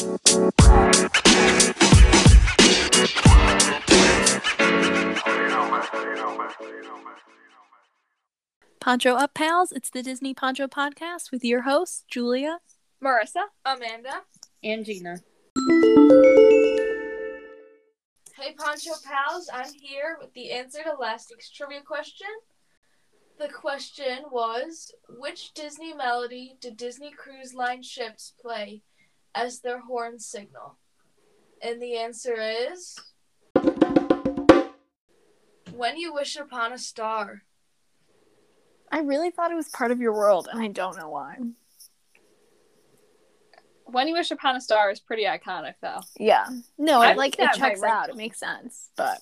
Poncho Up Pals, it's the Disney Poncho Podcast with your hosts, Julia. Marissa. Amanda. And Gina. Hey, Poncho Pals, I'm here with the answer to last week's trivia question. The question was Which Disney melody did Disney Cruise Line ships play as their horn signal? And the answer is When You Wish Upon a Star. I really thought it was part of your world, and I don't know why. When You Wish Upon a Star is pretty iconic, though. Yeah. No, I it, like it that checks out. It makes sense. But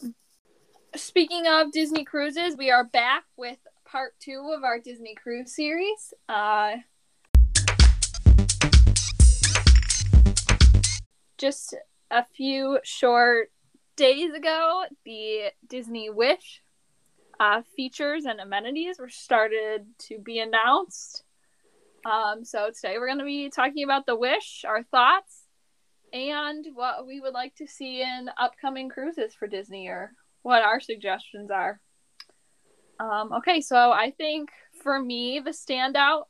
Speaking of Disney cruises, we are back with part two of our Disney cruise series. Uh, just a few short days ago, the Disney Wish uh, features and amenities were started to be announced. Um, so today we're going to be talking about the Wish, our thoughts, and what we would like to see in upcoming cruises for Disney or what our suggestions are. Um, okay, so I think for me, the standout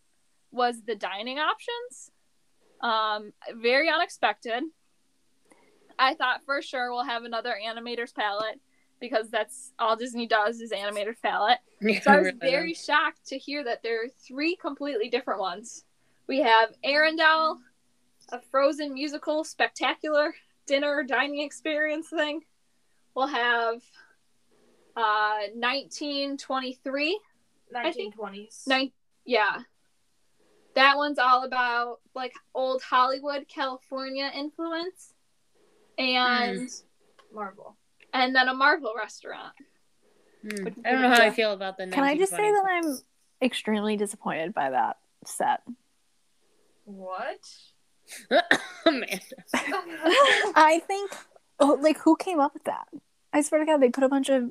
was the dining options. Um, very unexpected. I thought for sure we'll have another animator's palette because that's all Disney does is animator's palette. So I was very shocked to hear that there are three completely different ones. We have Arendelle, a Frozen musical spectacular dinner dining experience thing. We'll have uh 1923. 1920s. Nine, yeah. That one's all about like old Hollywood, California influence. And Marvel. and then a Marvel restaurant. Hmm. I don't know how I feel about the. can I just say that I'm extremely disappointed by that set? What? Amanda. I think, oh, like, who came up with that? I swear to God, they put a bunch of.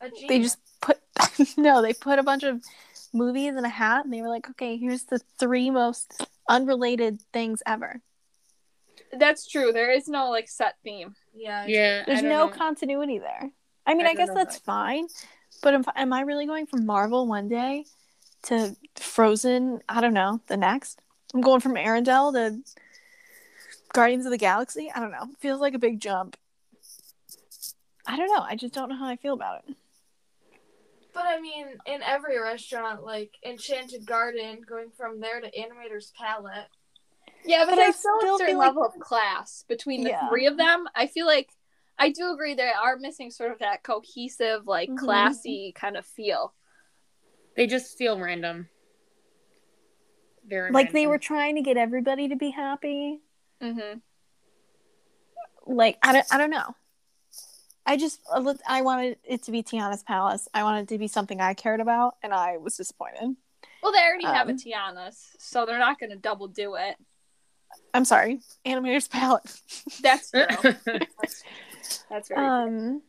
A They just put. no, they put a bunch of movies in a hat, and they were like, okay, here's the three most unrelated things ever. That's true. There is no like set theme. Yeah. Yeah. There's no know. continuity there. I mean, I I, guess that's if fine, but am, am I really going from Marvel one day to Frozen? I don't know. The next, I'm going from Arendelle to Guardians of the Galaxy. I don't know. Feels like a big jump. I don't know. I just don't know how I feel about it. But I mean, in every restaurant, like Enchanted Garden, going from there to Animator's Palette. Yeah, but, But I there's still still a certain feel like- level of class between the Yeah. three of them. I feel like I do agree they are missing sort of that cohesive, like Mhm. classy kind of feel. They just feel random. Very Like they were trying to get everybody to be happy. Mm-hmm. Like I don't. I don't know. I just I wanted it to be Tiana's Palace. I wanted it to be something I cared about, and I was disappointed. Well, they already have a Um, Tiana's, so they're not going to double do it. I'm sorry, Animator's Palette. That's true. that's, that's very true. Um,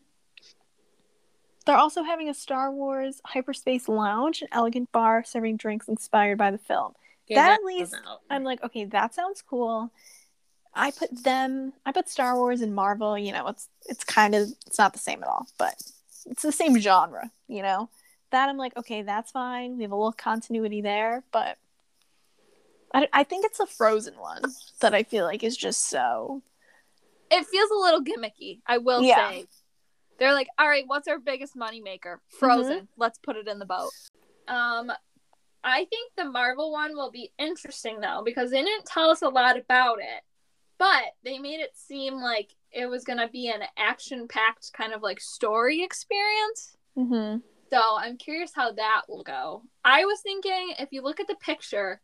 they're also having a Star Wars hyperspace lounge, an elegant bar serving drinks inspired by the film. Yeah, that at least- I'm like, okay, that sounds cool. I put them, I put Star Wars and Marvel. You know, it's it's kind of it's not the same at all, but it's the same genre. You know, that I'm like, okay, that's fine. We have a little continuity there, but I, I think it's a Frozen one that I feel like is just so it feels a little gimmicky, I will Yeah. say. They're like, all right, what's our biggest moneymaker? Frozen. Let's put it in the boat. Um, I think the Marvel one will be interesting though, because they didn't tell us a lot about it, but they made it seem like it was gonna be an action packed kind of like story experience. mm-hmm. So I'm curious how that will go. I was thinking if you look at the picture,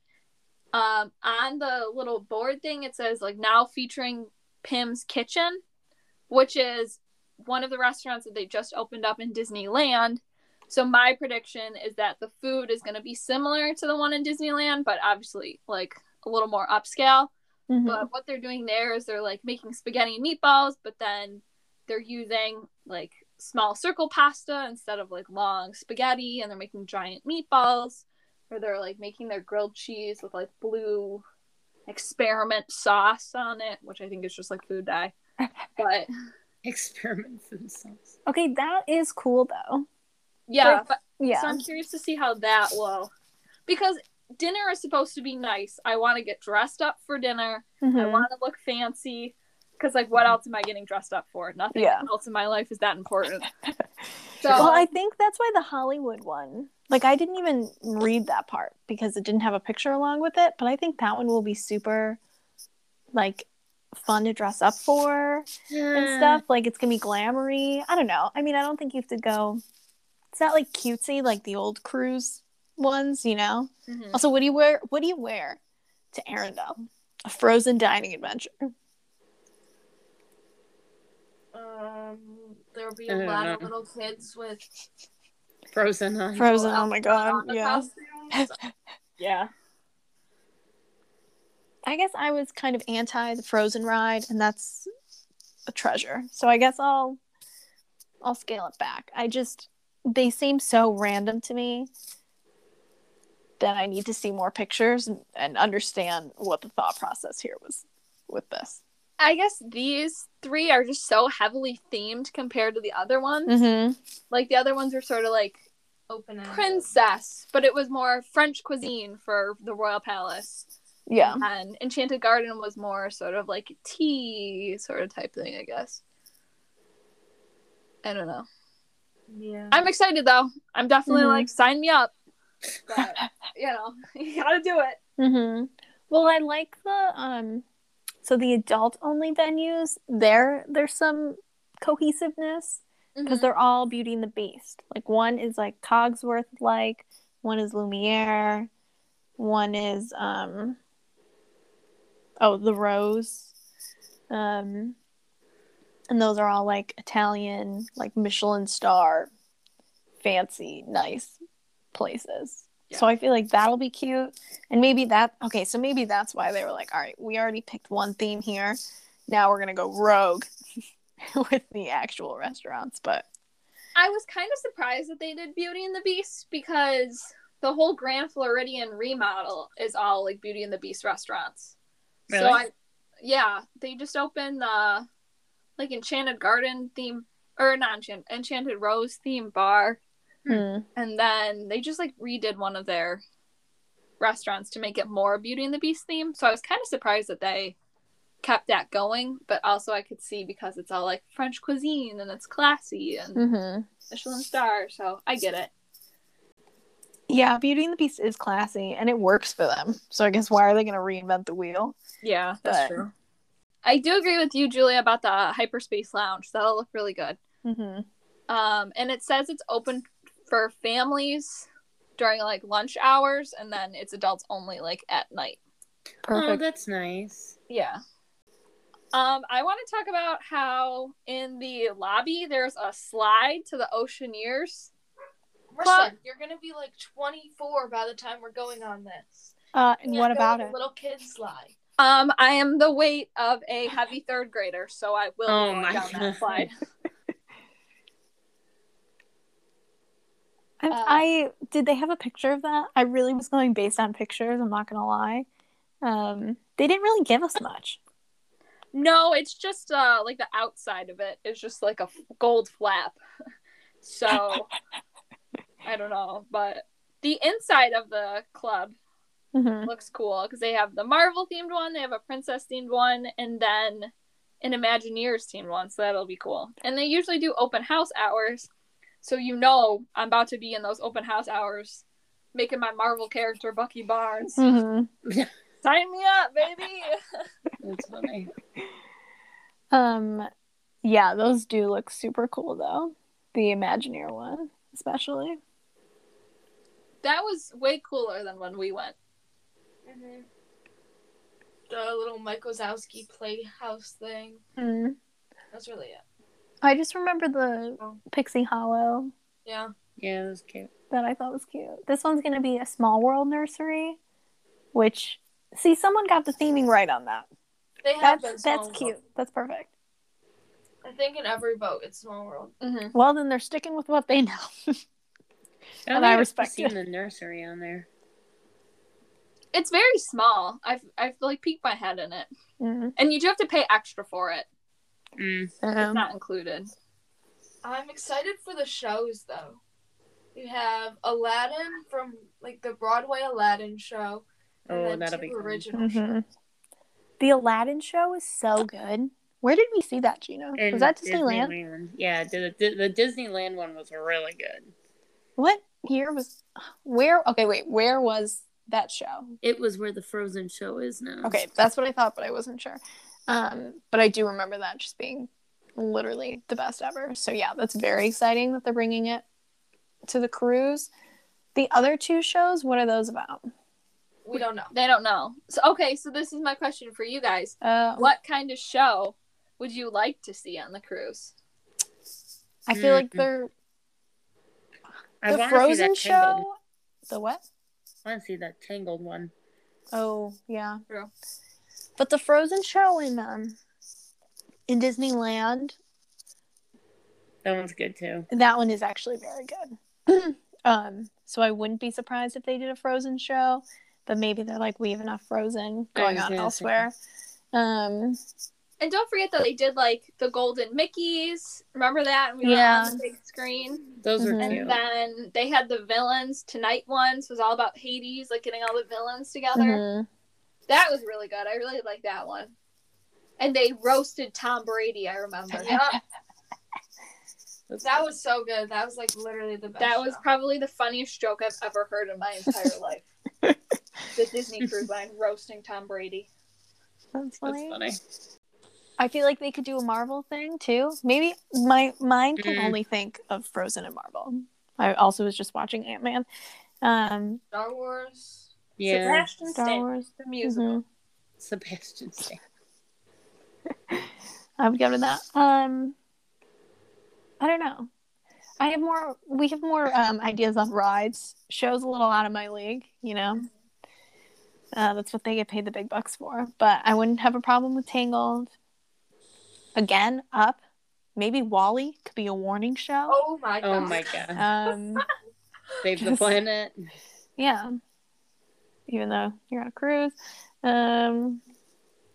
um, on the little board thing, it says like now featuring Pym's Kitchen, which is one of the restaurants that they just opened up in Disneyland. So my prediction is that the food is going to be similar to the one in Disneyland, but obviously like a little more upscale. Mm-hmm. But what they're doing there is they're like making spaghetti and meatballs, but then they're using like small circle pasta instead of like long spaghetti, and they're making giant meatballs, or they're like making their grilled cheese with like blue experiment sauce on it, which I think is just like food dye. But Experiment food sauce. Okay, that is cool though. yeah, Like, but Yeah. so I'm curious to see how that will because dinner is supposed to be nice. I want to get dressed up for dinner. I Mhm. want to look fancy. Because like, what else am I getting dressed up for? Nothing Yeah. else in my life is that important. So Well, I think that's why the Hollywood one. Like I didn't even read that part because it didn't have a picture along with it, but I think that one will be super like fun to dress up for and stuff. Like it's gonna be glamoury. I don't know. I mean, I don't think you have to go. It's not like cutesy like the old cruise ones, you know. Mhm. Also, what do you wear? What do you wear to Arendelle? A frozen dining adventure. Um, there will be a don't lot of little kids with Frozen on. Frozen. Oh my god. Yeah. yeah. I guess I was kind of anti the Frozen ride, and that's a treasure. So I guess I'll I'll scale it back. I just they seem so random to me that I need to see more pictures and, and understand what the thought process here was with this. I guess these three are just so heavily themed compared to the other ones. Mm-hmm. Like the other ones are sort of like Open princess, but it was more French cuisine for the royal palace. Yeah. And Enchanted Garden was more sort of like tea sort of type thing, I guess. I don't know. Yeah. I'm excited though. I'm definitely Mhm. like sign me up. But you know, you gotta do it. Mm-hmm. Well, I like the um, so the adult only venues. There, there's some cohesiveness because they're all Beauty and the Beast. Like one is like Cogsworth, like one is Lumiere, one is um, oh the Rose, um, and those are all like Italian, like Michelin star, fancy, nice places. So I feel like that'll be cute. And maybe that okay, so maybe that's why they were like, all right, we already picked one theme here. Now we're gonna go rogue with the actual restaurants. But I was kind of surprised that they did Beauty and the Beast because the whole Grand Floridian remodel is all like Beauty and the Beast restaurants. So Really? I, yeah, they just opened the like Enchanted Garden theme or not Enchanted, Enchanted Rose theme bar, hmm. and then they just like redid one of their restaurants to make it more Beauty and the Beast theme. So I was kind of surprised that they kept that going, but also I could see because it's all like French cuisine and it's classy and hmm Michelin star, so I get it. yeah, Beauty and the Beast is classy and it works for them. So I guess why are they gonna reinvent the wheel? Yeah, that's true. I do agree with you, Julia, about the hyperspace lounge. That'll look really good. Mm-hmm. Um, and it says it's open for families during like lunch hours, and then it's adults only like at night. Oh, that's nice. Yeah. Um, I want to talk about how in the lobby there's a slide to the Oceaneers. Marissa, you're gonna be like 24 by the time we're going on this. uh, and what have to go about on a it? Little kid slide. Um, I am the weight of a heavy third grader, so I will Oh be going my down God. that slide. I, Uh, I did they have a picture of that? I really was going based on pictures. I'm not gonna lie. Um, they didn't really give us much. No, it's just uh like the outside of it is just like a gold flap. So I don't know, but the inside of the club hmm looks cool because they have the Marvel themed one, they have a princess themed one, and then an Imagineers themed one. So that'll be cool. And they usually do open house hours, so you know I'm about to be in those open house hours, making my Marvel character Bucky Barnes. hmm Sign me up, baby. That's funny. Um, yeah, those do look super cool though. The Imagineer one, especially. that was way cooler than when we went. Mm-hmm. The little Mike Wazowski playhouse thing. Mm. That's really it. I just remember the Oh. Pixie Hollow Yeah. Yeah, that's cute. that I thought was cute. This one's gonna be a Small World nursery, which see someone got the theming right on that. They have been That's small that's world. cute. That's perfect. I think in every boat it's small world. Mm-hmm. Well, then they're sticking with what they know. I And I I've respect seen it. the nursery on there. It's very small. I've I've like peeked my head in it, Mhm. and you do have to pay extra for it. Mm. It's Um, not included. I'm excited for the shows though. You have Aladdin from like the Broadway Aladdin show, and Oh, then that'll two be fun. original shows. mhm. The Aladdin show is so good. Where did we see that, Gina? And was that Disneyland? Disneyland. Yeah, the, the the Disneyland one was really good. What year was? Where? Okay, wait. Where was that show? It was where the Frozen show is now. Okay, that's what I thought, but I wasn't sure. Um, but I do remember that just being literally the best ever. So yeah, that's very exciting that they're bringing it to the cruise. The other two shows, what are those about? We don't know. They don't know. So okay, so this is my question for you guys. Uh, What kind of show would you like to see on the cruise? I feel like Mhm. they're I the wanna see Frozen that show. Tangled. The what? I want to see that Tangled one. Oh yeah. True. But the Frozen show in um in Disneyland, That one's good too. that one is actually very good. um, so I wouldn't be surprised if they did a Frozen show, but maybe they're like we have enough Frozen going on elsewhere. Um, And don't forget that they did like the golden Mickeys. Remember that? And we were Yeah. on the big screen. Those are Mhm. And cute. then they had the villains. Tonight ones was all about Hades, like getting all the villains together. mhm. That was really good. I really like that one. And they roasted Tom Brady. I remember. Yeah, that was so good. That was like literally the best. That was show. probably the funniest joke I've ever heard in my entire life. The Disney Cruise Line roasting Tom Brady. That's That's funny. funny. I feel like they could do a Marvel thing too. Maybe my mind can Mm. only think of Frozen and Marvel. I also was just watching Ant Man. Um, Star Wars. Yeah. Sebastian Star Stan, Wars. the musical. mhm. Sebastian Stan. I would go to that. Um, I don't know. I have more. We have more um, ideas on rides. Shows a little out of my league, you know. Uh, that's what they get paid the big bucks for. But I wouldn't have a problem with Tangled. Again, up. Maybe WALL-E could be a warning show. Oh my god. Oh my god. Um, Save the planet. yeah. Even though you're on a cruise. Um,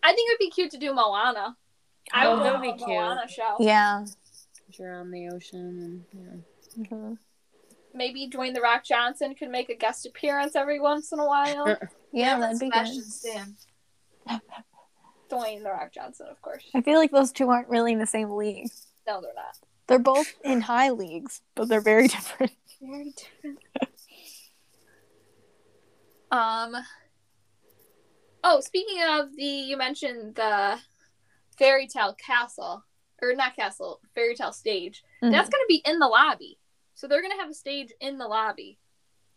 I think it would be cute to do Moana. I Oh, would that love would be a cute. Moana show. yeah. You're on the ocean and yeah. Mhm. Maybe Dwayne the Rock Johnson could make a guest appearance every once in a while. Yeah, but that'd be Sebastian good. Stan. Dwayne the Rock Johnson, of course. I feel like those two aren't really in the same league. No, they're not. They're both in high leagues, but they're very different. Very different. Um. Oh, speaking of the, you mentioned the fairy tale castle, or not castle, fairy tale stage. Mm-hmm. That's going to be in the lobby. So they're going to have a stage in the lobby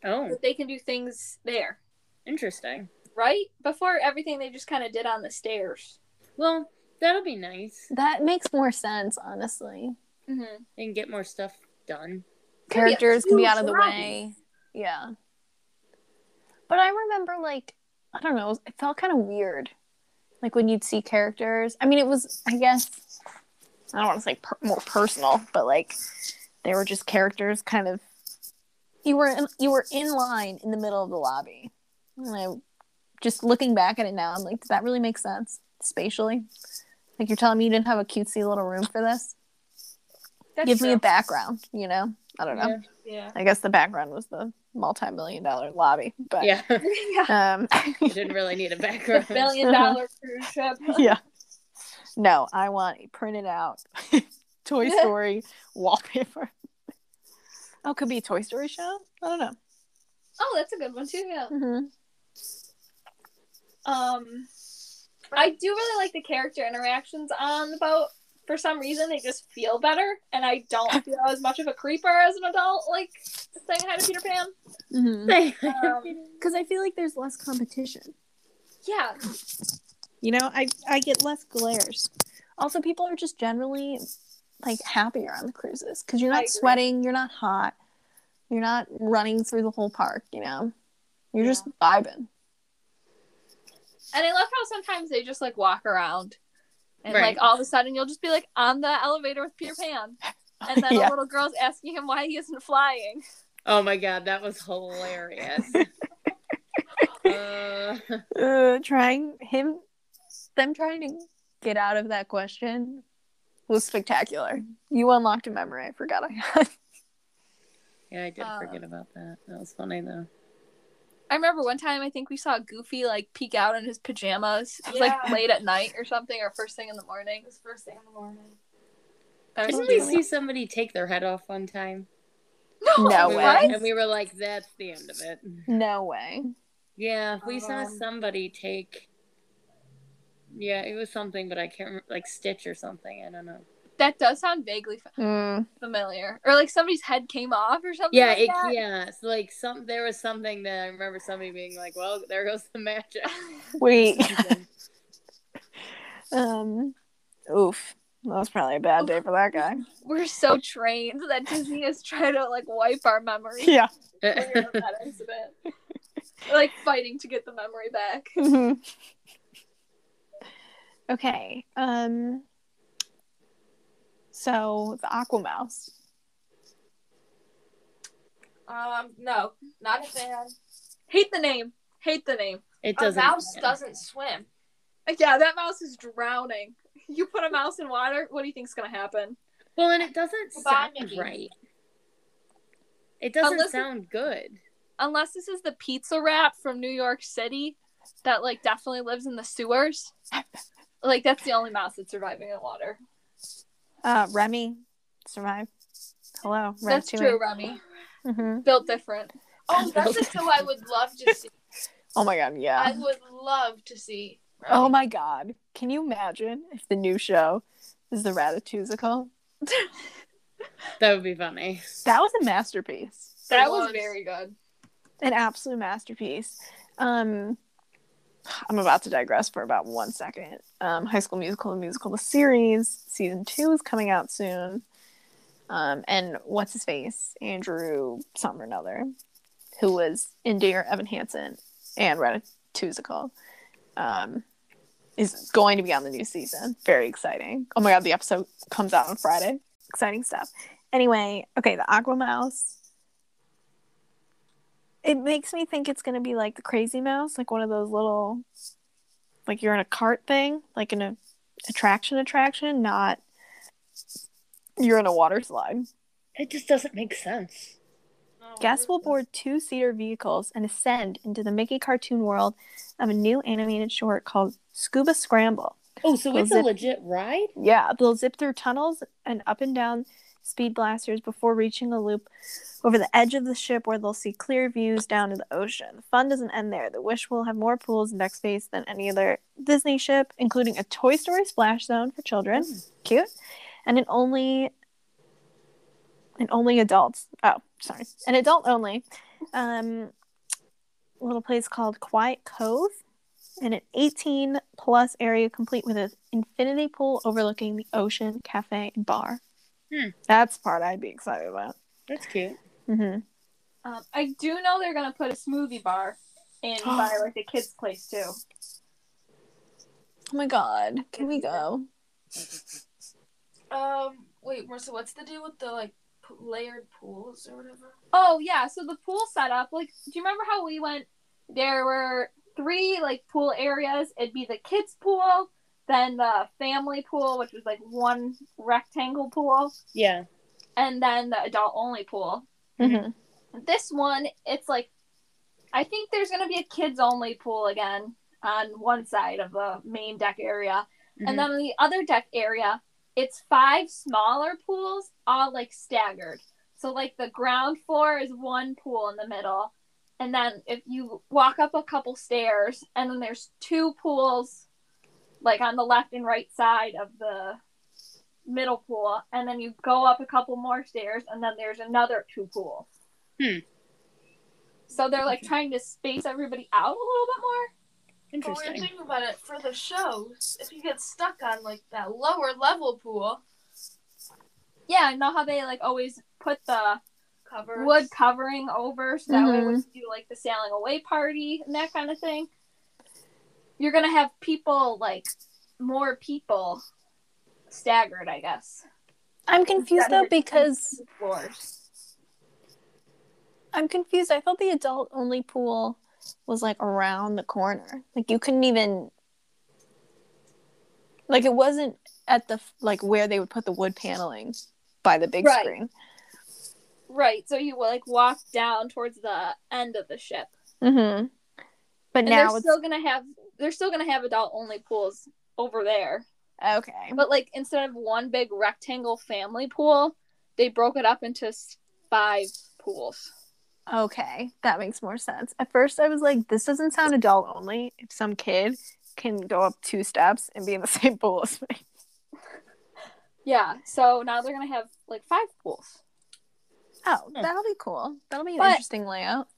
Oh, that they can do things there, interesting. right? Before everything they just kind of did on the stairs. Well, that'll be nice. That makes more sense, honestly. Mm-hmm. And get more stuff done. Could be a Characters can be out of the lobby. way. Yeah. But I remember, like, I don't know, it felt kind of weird. Like when you'd see characters. I mean, it was, I guess, I don't want to say per- more personal, but like they were just characters kind of. You were in, you were in line in the middle of the lobby. And I, just looking back at it now, I'm like, does that really make sense spatially? Like you're telling me you didn't have a cutesy little room for this? That's Give me a background, you know? I don't know. Yeah. Yeah. I guess the background was the multi-million dollar lobby, but Yeah. yeah. um, you didn't really need a background. billion dollar cruise ship. yeah. No, I want a printed out Toy Story wallpaper. Oh, could be a Toy Story show. I don't know. Oh, that's a good one too. Yeah. Mm-hmm. Um, I do really like the character interactions on the boat. For some reason, they just feel better, and I don't feel as much of a creeper as an adult, like saying hi to Peter Pan. Mm-hmm. Um, Because I feel like there's less competition. yeah, You know, I I get less glares. Also, people are just generally like happier on the cruises because you're not sweating, you're not hot, you're not running through the whole park. You know, you're just vibing. and I love how sometimes they just like walk around, and Right. like all of a sudden you'll just be like on the elevator with Peter Pan, and then Yeah. a little girl's asking him why he isn't flying. Oh my god, that was hilarious. uh, Uh, trying him, them trying to get out of that question was spectacular. You unlocked a memory I forgot I had. yeah, I did Um, forget about that. That was funny though. I remember one time I think we saw Goofy like peek out in his pajamas. It was like late at night or something, or first thing in the morning. It was first thing in the morning. That was Didn't we cute. see somebody take their head off one time? No we way. Were, and we were like, "That's the end of it." No way. Yeah, we saw Um, somebody take. Yeah, it was something, but I can't remember, like Stitch or something. I don't know. That does sound vaguely fa- Mm. familiar, or like somebody's head came off or something. Yeah, like it, that. yeah. It's like some. There was something that I remember somebody being like, "Well, there goes the magic." Wait. um. Oof. That was probably a bad day for that guy. We're so trained that Disney is trying to like wipe our memory Yeah. that incident. Like fighting to get the memory back. Mhm. okay. Um. So the Aqua Mouse. Um, no, not a fan. Hate the name. Hate the name. it doesn't. A mouse yeah. doesn't swim. Yeah, that mouse is drowning. You put a mouse in water, what do you think's gonna happen? Well, and it doesn't Goodbye, sound Mickey. right. It doesn't Unless it- sound good. Unless this is the pizza rat from New York City that like definitely lives in the sewers. Like that's the only mouse that's surviving in water. Uh, Remy survived. Hello, That's true, Remy. hmm Built different. Oh, that's a show I would love to see. Oh my god, yeah. I would love to see. Oh my god, can you imagine if the new show is the Ratatouille? That would be funny. That was a masterpiece. That was was. very good. An absolute masterpiece. Um, I'm about to digress for about one second. Um, High School Musical, the musical, the series, season two is coming out soon. Um, and what's his face? Andrew something or another, who was in Dear Evan Hansen and Ratatouille, um, is going to be on the new season. Very exciting. Oh my god, the episode comes out on Friday. Exciting stuff. Anyway, okay, the Aqua Mouse. It makes me think it's gonna be like the Crazy Mouse, like one of those little, like you're in a cart thing, like in a attraction attraction, not you're in a water slide. It just doesn't make sense. Guests will board two seater vehicles and ascend into the Mickey cartoon world of a new animated short called Scuba Scramble. Oh, so Well, it's a legit ride? Yeah, they'll zip through tunnels and up and down speed blasters before reaching a loop over the edge of the ship where they'll see clear views down to the ocean. The fun doesn't end there. The Wish will have more pools and deck space than any other Disney ship, including a Toy Story splash zone for children. Cute. And an only and only adults. Oh, sorry. An adult only. Um little place called Quiet Cove and an 18 plus area complete with an infinity pool overlooking the ocean, cafe, and bar. Hmm. That's part I'd be excited about. That's cute. hmm Um, I do know they're gonna put a smoothie bar in by like the kids' place too. Oh my god, can we go? Um, wait, Marissa, what's the deal with the like p- layered pools or whatever? Oh yeah, so the pool setup, like, do you remember how we went? There were three like pool areas. It'd be the kids' pool, then the family pool, which was like one rectangle pool, Yeah. and then the adult only pool. hmm This one, it's like, I think there's gonna be a kids only pool again on one side of the main deck area, Mhm. and then on the other deck area, it's five smaller pools, all like staggered. So like the ground floor is one pool in the middle, and then if you walk up a couple stairs, and then there's two pools, like on the left and right side of the middle pool, and then you go up a couple more stairs, and then there's another two pools. Hmm. So they're like trying to space everybody out a little bit more. Interesting. But we're Interesting. thinking about it for the shows. If you get stuck on like that lower level pool Yeah, I know how they like always put the cover, wood covering over so that way Mhm. when you do like the sailing away party and that kind of thing, you're gonna have people like more people staggered, I guess. I'm confused though because Floors. I'm confused. I thought the adult only pool was like around the corner. Like you couldn't even like it wasn't at the like where they would put the wood paneling by the big Right. screen. Right. So you like walk down towards the end of the ship. Mm-hmm. But And now they're it's still gonna have they're still gonna have adult only pools over there. okay. But like instead of one big rectangle family pool, they broke it up into five pools. Okay, that makes more sense. At first, I was like, this doesn't sound adult only. If some kid can go up two steps and be in the same pool as me. Yeah. So now they're gonna have like five pools. Oh, Hmm. that'll be cool. That'll be an But- interesting layout.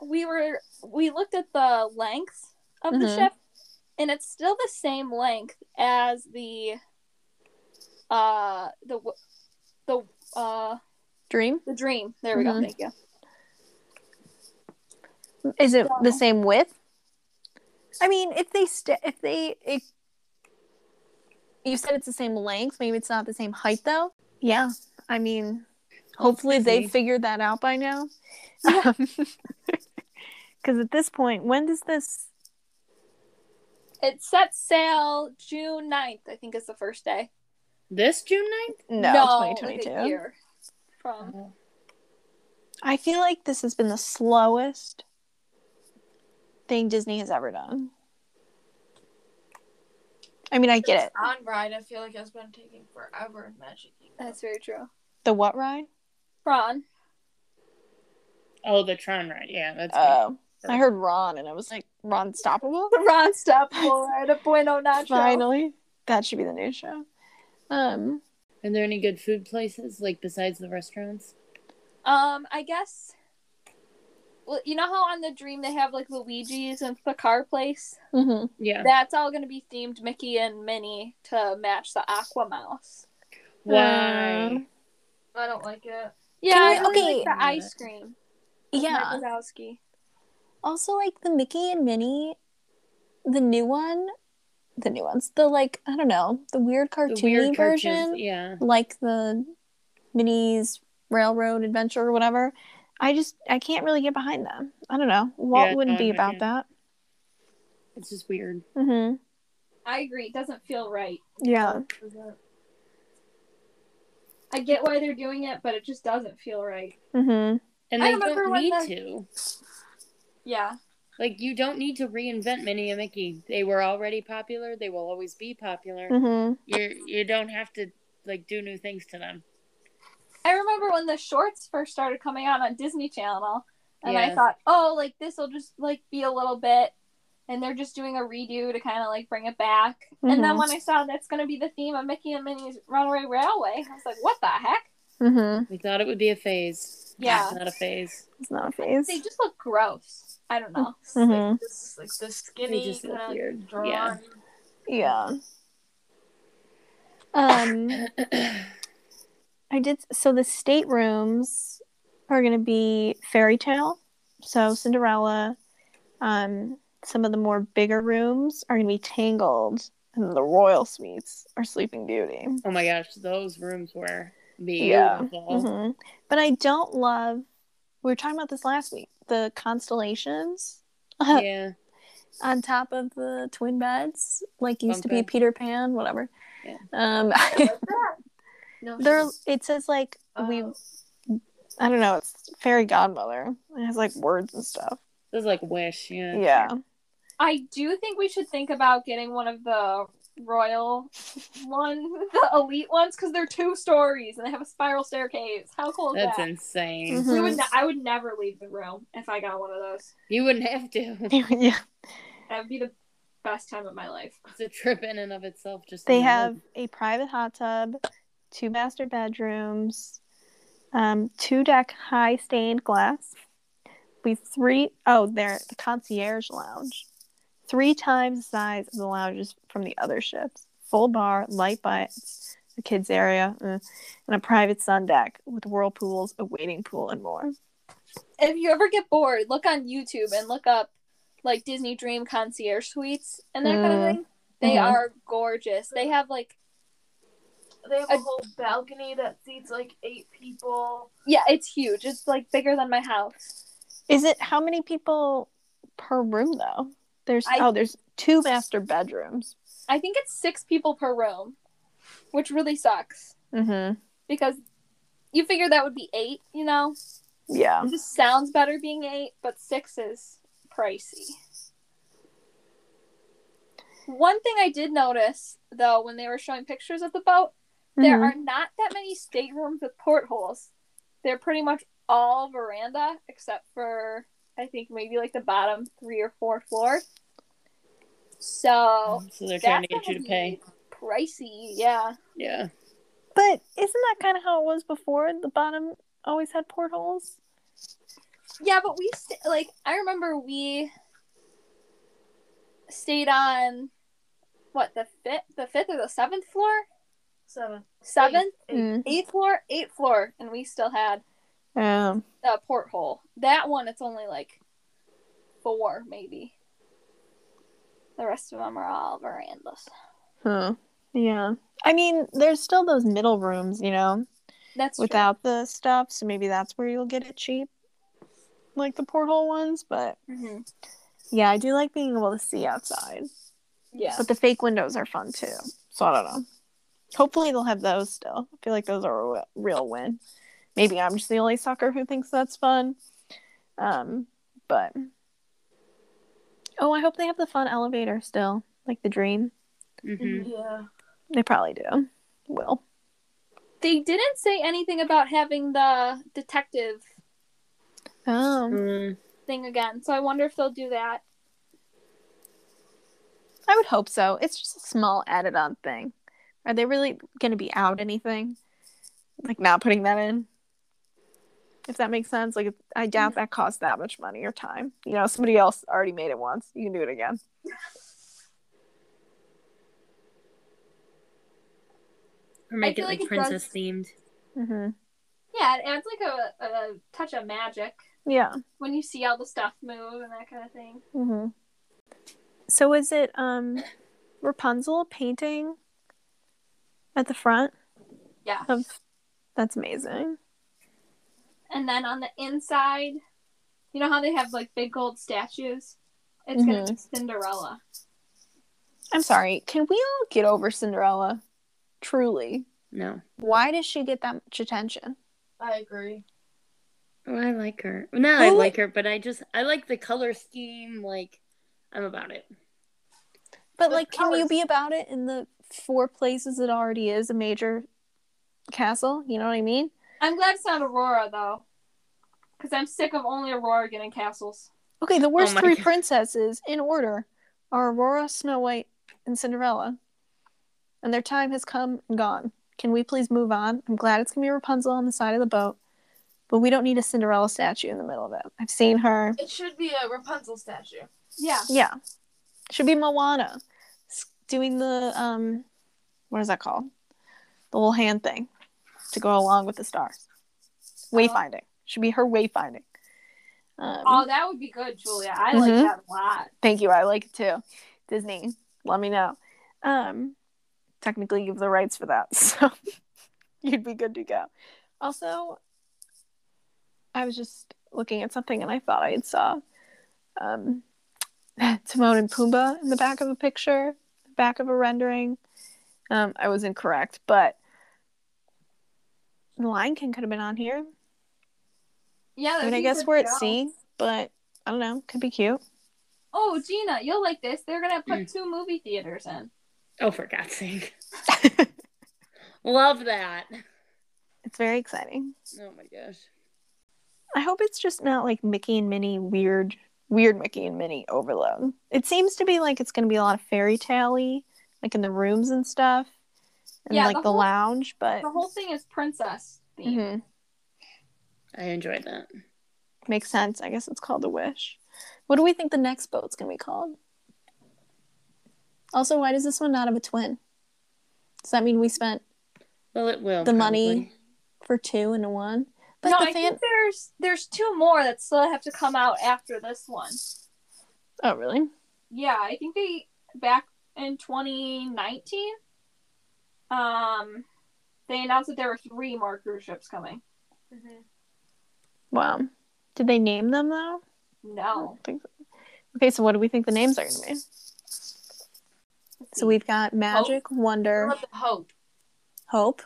We were we looked at the length of the Mhm. ship, and it's still the same length as the uh the the uh Dream? the dream. There we go. Mhm. Thank you. Is it the same width? I mean, if they st- if they if you said it's the same length, maybe it's not the same height though. Yeah, I mean, hopefully they figured that out by now. Because at this point, when does this? It sets sail June 9th, I think is the first day. This June 9th? No, like twenty a year from oh. I feel like this has been the slowest thing Disney has ever done. I mean, I get it. On ride, I feel like it's been taking forever in Magic Kingdom. That's very true. The what ride? Ron. Oh, the Tron ride. Yeah, that's Oh, I heard Ron, and I was like, Ron Stoppable. The Ron stop right at Bueno Nacho. Finally, that should be the new show. Um, Are there any good food places like besides the restaurants? Um, I guess. Well, you know how on the Dream they have like Luigi's and the car place. mhm. Yeah. That's all going to be themed Mickey and Minnie to match the Aqua Mouse. Why? I don't like it. Yeah, I I- really okay. like the ice cream. yeah. Mike Wazowski. Also, like the Mickey and Minnie, the new one, the new ones, the like I don't know, the weird the cartoony weird version, cartoons. Yeah. like the Minnie's Railroad Adventure or whatever. I just I can't really get behind them. I don't know. What Yeah, wouldn't be I about can't. that? It's just weird. Mm-hmm. I agree. It doesn't feel right. Yeah. I get why they're doing it, but it just doesn't feel right. Mm-hmm. And I they remember don't when need the- to. Yeah. Like you don't need to reinvent Minnie and Mickey. They were already popular. They will always be popular. Mm-hmm. You you don't have to like do new things to them. I remember when the shorts first started coming out on Disney Channel, and I thought, oh, like this will just like be a little bit, and they're just doing a redo to kind of like bring it back. And then Mhm. when I saw that's going to be the theme of Mickey and Minnie's Runaway Railway, I was like, what the heck? Mm-hmm. We thought it would be a phase. Yeah. It's not a phase. It's not a phase. They just look gross. I don't know. It's Mhm. Like this, like the skinny just kinda weird. drawn. Yeah. Yeah. Um, I did. So the staterooms are going to be fairy tale. So Cinderella. Um, some of the more bigger rooms are going to be Tangled, and the royal suites are Sleeping Beauty. oh my gosh, those rooms were Yeah. beautiful. hmm But I don't love. We were talking about this last week. The constellations Yeah. on top of the twin beds, like used to be Peter Pan, whatever. Yeah. Um, No, there it says like we oh. I don't know, it's fairy godmother. It has like words and stuff. It was like Wish. Yeah. Yeah. I do think we should think about getting one of the royal one, the elite ones, because they're two stories and they have a spiral staircase. How cool is That's that? insane. Mhm. Would ne- I would never leave the room if I got one of those. You wouldn't have to. yeah. That would be the best time of my life. It's a trip in and of itself. Just They have a private hot tub, two master bedrooms, um, two deck high stained glass. We three oh they're the concierge lounge. Three times the size of the lounges from the other ships. Full bar, light bites, the kids area, uh, and a private sun deck with whirlpools, a waiting pool, and more. If you ever get bored, look on YouTube and look up like Disney Dream concierge suites and that kind of Mm. thing. They Mhm. are gorgeous. They have like They have a whole balcony that seats like eight people. yeah, it's huge. It's like bigger than my house. Is it how many people per room though? There's I- oh, there's two master bedrooms. I think it's six people per room, which really sucks Mm-hmm. because you figure that would be eight. You know, Yeah. it just sounds better being eight, but six is pricey. One thing I did notice though when they were showing pictures of the boat, there Mhm. are not that many staterooms with portholes. They're pretty much all veranda except for I think maybe like the bottom three or four floors. So So they're trying to get you to pay. be Pricey, yeah. Yeah. But isn't that kind of how it was before? The bottom always had portholes. Yeah, but we st- like I remember we stayed on what the fifth, the fifth or the seventh floor, Seven. seventh, Eight. Mm. eighth floor, eighth floor, and we still had Um. a porthole. That one, it's only like four, maybe. The rest of them are all verandas. Huh. Yeah. I mean, there's still those middle rooms, you know, That's true. without the stuff. So maybe that's where you'll get it cheap, like the porthole ones. But Mhm. yeah, I do like being able to see outside. Yeah. But the fake windows are fun too. So I don't know. Hopefully they'll have those still. I feel like those are a real win. Maybe I'm just the only sucker who thinks that's fun. Um, but oh, I hope they have the fun elevator still, like the dream. hmm Yeah. They probably do. Will. They didn't say anything about having the detective Um, Mm, thing again, so I wonder if they'll do that. I would hope so. It's just a small added on thing. Are they really going to be out anything? Like not putting that in? If that makes sense. Like, I doubt that costs that much money or time. You know, somebody else already made it once. You can do it again. or make it like like princess does- themed. Mm-hmm. Yeah, it adds like a, a touch of magic Yeah. when you see all the stuff move and that kind of thing. Mm-hmm. So is it um Rapunzel painting at the front Yeah. of? That's amazing. And then on the inside, you know how they have like big gold statues? It's gonna mm-hmm. be Cinderella. I'm sorry. Can we all get over Cinderella? Truly. No. Why does she get that much attention? I agree. Oh, I like her. No, I Who- like her, but I just I like the color scheme. Like, I'm about it. But The like, can you be about it in the four places it already is a major castle? You know what I mean? I'm glad it's not Aurora though, because I'm sick of only Aurora getting castles. Okay, the worst my three God. princesses in order are Aurora, Snow White, and Cinderella. And their time has come and gone. Can we please move on? I'm glad it's gonna be Rapunzel on the side of the boat, but we don't need a Cinderella statue in the middle of it. I've seen her. It should be a Rapunzel statue. Yeah. Yeah, should be Moana s- doing the um, what is that called? The little hand thing to go along with the star. Wayfinding should be her wayfinding. Um, Oh, that would be good, Julia. I like Mhm. that a lot. Thank you. I like it too. Disney, let me know. Um, technically, you have the rights for that, so you'd be good to go. Also, I was just looking at something and I thought I had saw um, Timon and Pumbaa in the back of a picture, back of a rendering. Um, I was incorrect, but Lion King could have been on here. Yeah. I mean, I guess we're at go. sea, but I don't know. Could be cute. Oh, Gina, you'll like this. They're gonna put Mm. two movie theaters in. Oh, for God's sake! Love that. it's very exciting. Oh my gosh. I hope it's just not like Mickey and Minnie weird, weird Mickey and Minnie overload. It seems to be like it's going to be a lot of fairy tale like in the rooms and stuff, and Yeah, like the the, whole- lounge. But The whole thing is princess themed. Mhm. I enjoyed that. makes sense. I guess it's called the Wish. What do we think the next boat's going to be called? Also, why does this one not have a twin? Does that mean we spent Well, it will. The money. for two into one? But no, the I fan. think there's there's two more that still have to come out after this one. Oh, really? Yeah, I think they back in 2019. Um, they announced that there were three more cruise ships coming. Mm-hmm. Wow. Did they name them though? No, so. Okay, so what do we think the names are gonna be? So we've got Magic, Wonder, What hope? Hope.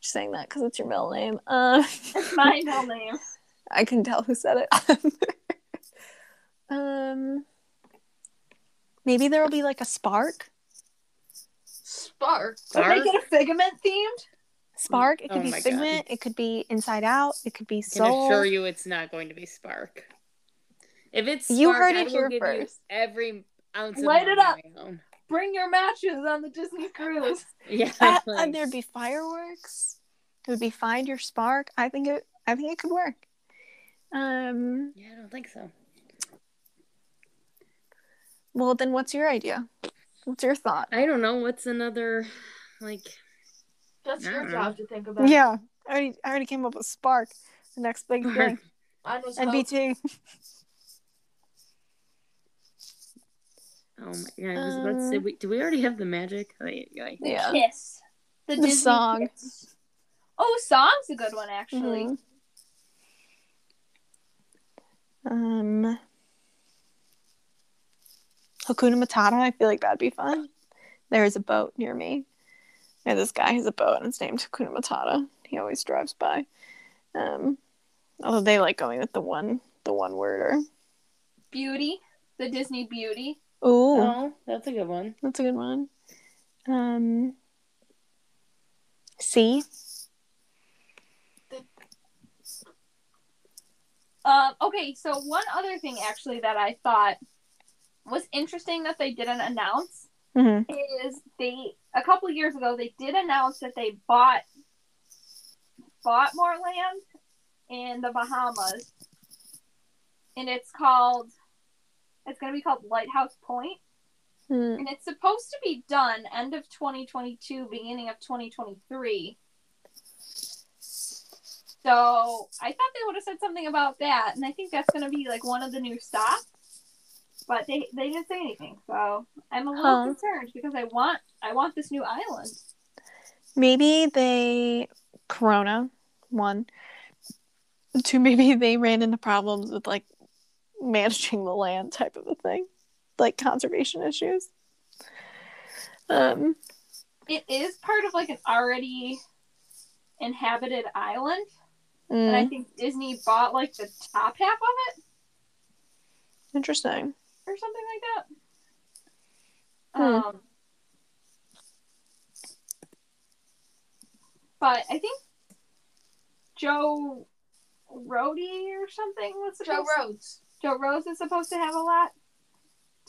Just saying that because it's your middle name. Uh, It's my middle name. I can tell who said it. um, maybe there will be like a spark. Spark. But Spark? make it a figment themed. Spark. It could Oh be my God. Figment. It could be Inside Out. It could be Soul. can assure you it's not going to be Spark. If it's Spark, You heard I it will here give first. every ounce of Light it up. I. Bring your matches on the Disney cruise. Yeah, Uh, and there'd be fireworks. It would be Find Your Spark. I think it. I think it could work. Um. yeah, I don't think so. Well, then, what's your idea? What's your thought? I don't know what's another like. That's your don't job to think about. Yeah, I already, I already came up with Spark. The next big thing. Mine was And hope. BT. Oh my god! I was about to say, Um, we, do we already have the magic? Oh, yeah, yeah. Yeah. Kiss. The, The song. Kiss. Oh, song's a good one actually. Mhm. Um. Hakuna Matata. I feel like that'd be fun. There is a boat near me. Yeah, this guy has a boat and it's named Hakuna Matata. He always drives by. Um, although they like going with the one, the one worder. Beauty. The Disney Beauty. Ooh, Oh, that's a good one. that's a good one. Um, C. Um, okay, so one other thing actually that I thought was interesting that they didn't announce hmm is they a couple years ago they did announce that they bought bought more land in the Bahamas, and it's called it's going to be called Lighthouse Point, Mm. and it's supposed to be done end of 2022, beginning of 2023. So I thought they would have said something about that, and I think that's going to be like one of the new stops. But they they didn't say anything, so I'm a little Huh. concerned because I want I want this new island. Maybe they Corona one. Two, maybe they ran into problems with like managing the land type of a thing, like conservation issues. Um, It is part of like an already inhabited island, and I mm, think Disney bought like the top half of it interesting. Or something like that. Hmm. Um, but I think Joe Rohde or something was supposed. Joe supposed Rhodes. Joe Rose is supposed to have a lot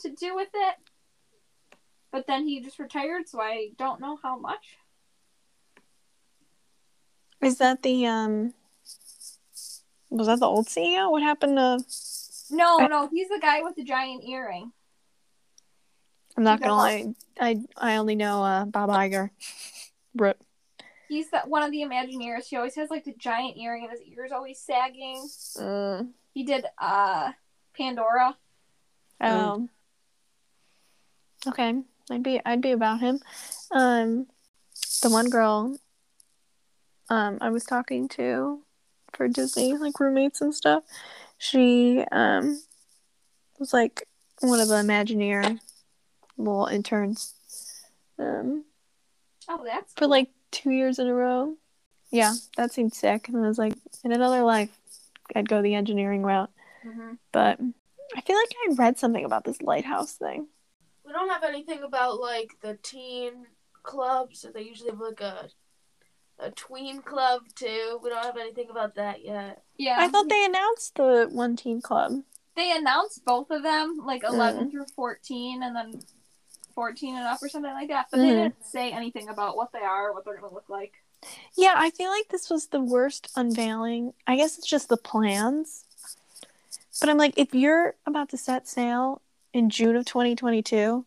to do with it. But then he just retired, so I don't know how much. Is that the um? Was that the old CEO? What happened to? No, I- no, he's the guy with the giant earring. I'm not gonna lie. I I only know uh, Bob Iger. Rip. He's the, one of the Imagineers. He always has like the giant earring, and his ears always sagging. Mm. He did uh Pandora. Um. Okay, I'd be I'd be about him. Um, the one girl. Um, I was talking to for Disney, like roommates and stuff. She um was like one of the Imagineer little interns. Um, Oh, that's for like two years in a row. Yeah, that seemed sick. And I was like, in another life, I'd go the engineering route. hmm But I feel like I read something about this lighthouse thing. We don't have anything about like the teen clubs. so they usually have like a a tween club too. We don't have anything about that yet. Yeah, I thought they announced the one teen club. they announced both of them, like Mm. 11 through 14, and then 14 and up or something like that. But they Mhm. didn't say anything about what they are, or what they're going to look like. Yeah, I feel like this was the worst unveiling. I guess it's just the plans. But I'm like, if you're about to set sail in June of 2022,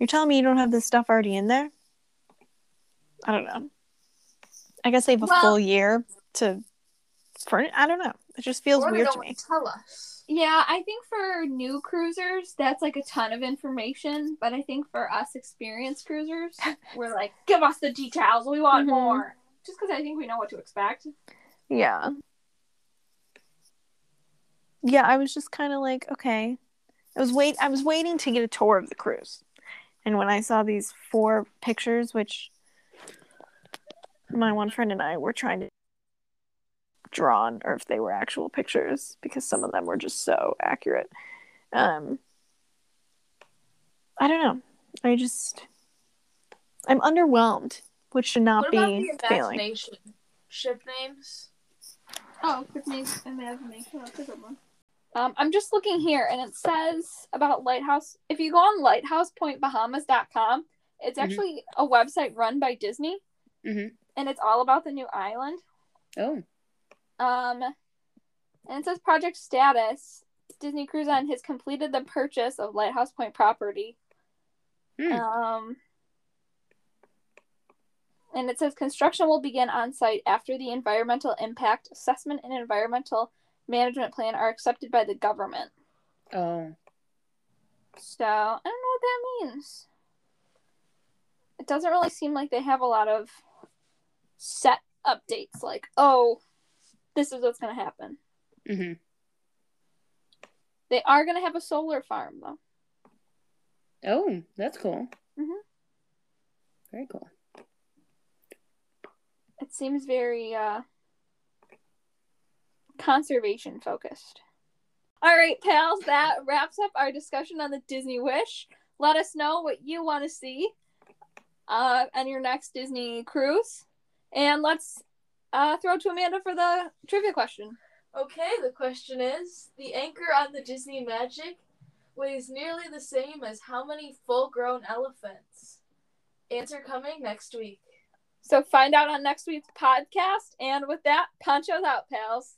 you're telling me you don't have this stuff already in there? I don't know. I guess they have a Well- full year to. For I don't know. It just feels or they weird don't to me. want to tell us. Yeah, I think for new cruisers, that's like a ton of information. But I think for us experienced cruisers, we're like, give us the details. We want Mhm. more. Just because I think we know what to expect. Yeah. Yeah, I was just kind of like, okay. I was wait I was waiting to get a tour of the cruise. And when I saw these four pictures, which my one friend and I were trying to drawn or if they were actual pictures because some of them were just so accurate. Um I don't know. I just I'm underwhelmed, which should not What about be the failing. Ship names? Oh, Tiffany's imagination. That's a good one. Um, I'm just looking here, and it says about Lighthouse. If you go on lighthousepointbahamas.com, it's Mhm. actually a website run by Disney, Mhm. and it's all about the new island. Oh. Um, and it says project status. Disney Cruise Line has completed the purchase of Lighthouse Point property. Hmm. Um, and it says construction will begin on site after the environmental impact assessment and environmental management plan are accepted by the government. Oh. So I don't know what that means. It doesn't really seem like they have a lot of set updates. Like, oh, this is what's going to happen. hmm They are going to have a solar farm though. Oh, that's cool. Mhm. Very cool. It seems very uh, conservation focused. All right, pals, that wraps up our discussion on the Disney Wish. Let us know what you want to see uh, on your next Disney cruise. And let's uh, throw to Amanda for the trivia question. Okay, the question is the anchor on the Disney Magic weighs nearly the same as how many full grown elephants? Answer coming next week. So find out on next week's podcast. And with that, Poncho's out, pals.